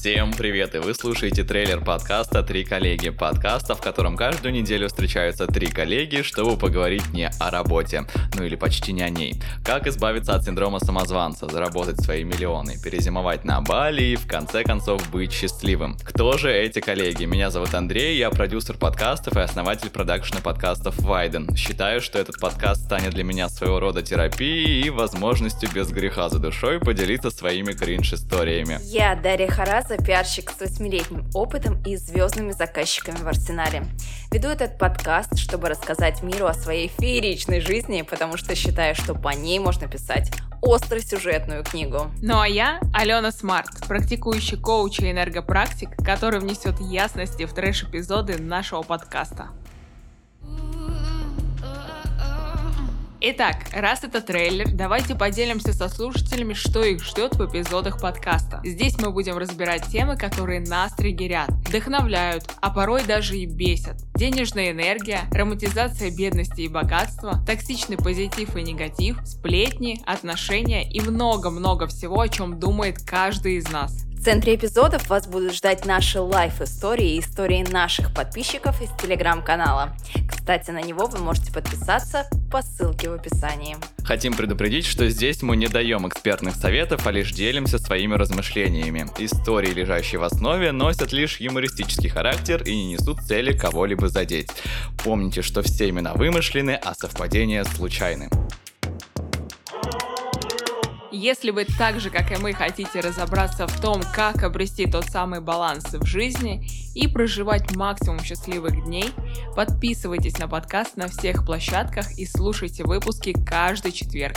Всем привет, и вы слушаете трейлер подкаста «Три коллеги», подкаста, в котором каждую неделю встречаются три коллеги, чтобы поговорить не о работе, ну или почти не о ней. Как избавиться от синдрома самозванца, заработать свои миллионы, перезимовать на Бали и в конце концов быть счастливым. Кто же эти коллеги? Меня зовут Андрей, я продюсер подкастов и основатель продакшена подкастов Вайден. Считаю, что этот подкаст станет для меня своего рода терапией и возможностью без греха за душой поделиться своими кринж-историями. Я Дарья Хараза, пиарщик с восьмилетним опытом и звездными заказчиками в арсенале. Веду этот подкаст, чтобы рассказать миру о своей фееричной жизни, потому что считаю, что по ней можно писать остросюжетную книгу. Ну а я Алена Смарт, практикующий коуч и энергопрактик, который внесет ясности в трэш-эпизоды нашего подкаста. Итак, раз это трейлер, давайте поделимся со слушателями, что их ждет в эпизодах подкаста. Здесь мы будем разбирать темы, которые нас триггерят, вдохновляют, а порой даже и бесят. Денежная энергия, романтизация бедности и богатства, токсичный позитив и негатив, сплетни, отношения и много-много всего, о чем думает каждый из нас. В центре эпизодов вас будут ждать наши лайф-истории и истории наших подписчиков из телеграм-канала. Кстати, на него вы можете подписаться по ссылке в описании. Хотим предупредить, что здесь мы не даем экспертных советов, а лишь делимся своими размышлениями. Истории, лежащие в основе, носят лишь юмористический характер и не несут цели кого-либо задеть. Помните, что все имена вымышлены, а совпадения случайны. Если вы так же, как и мы, хотите разобраться в том, как обрести тот самый баланс в жизни и проживать максимум счастливых дней, подписывайтесь на подкаст на всех площадках и слушайте выпуски каждый четверг.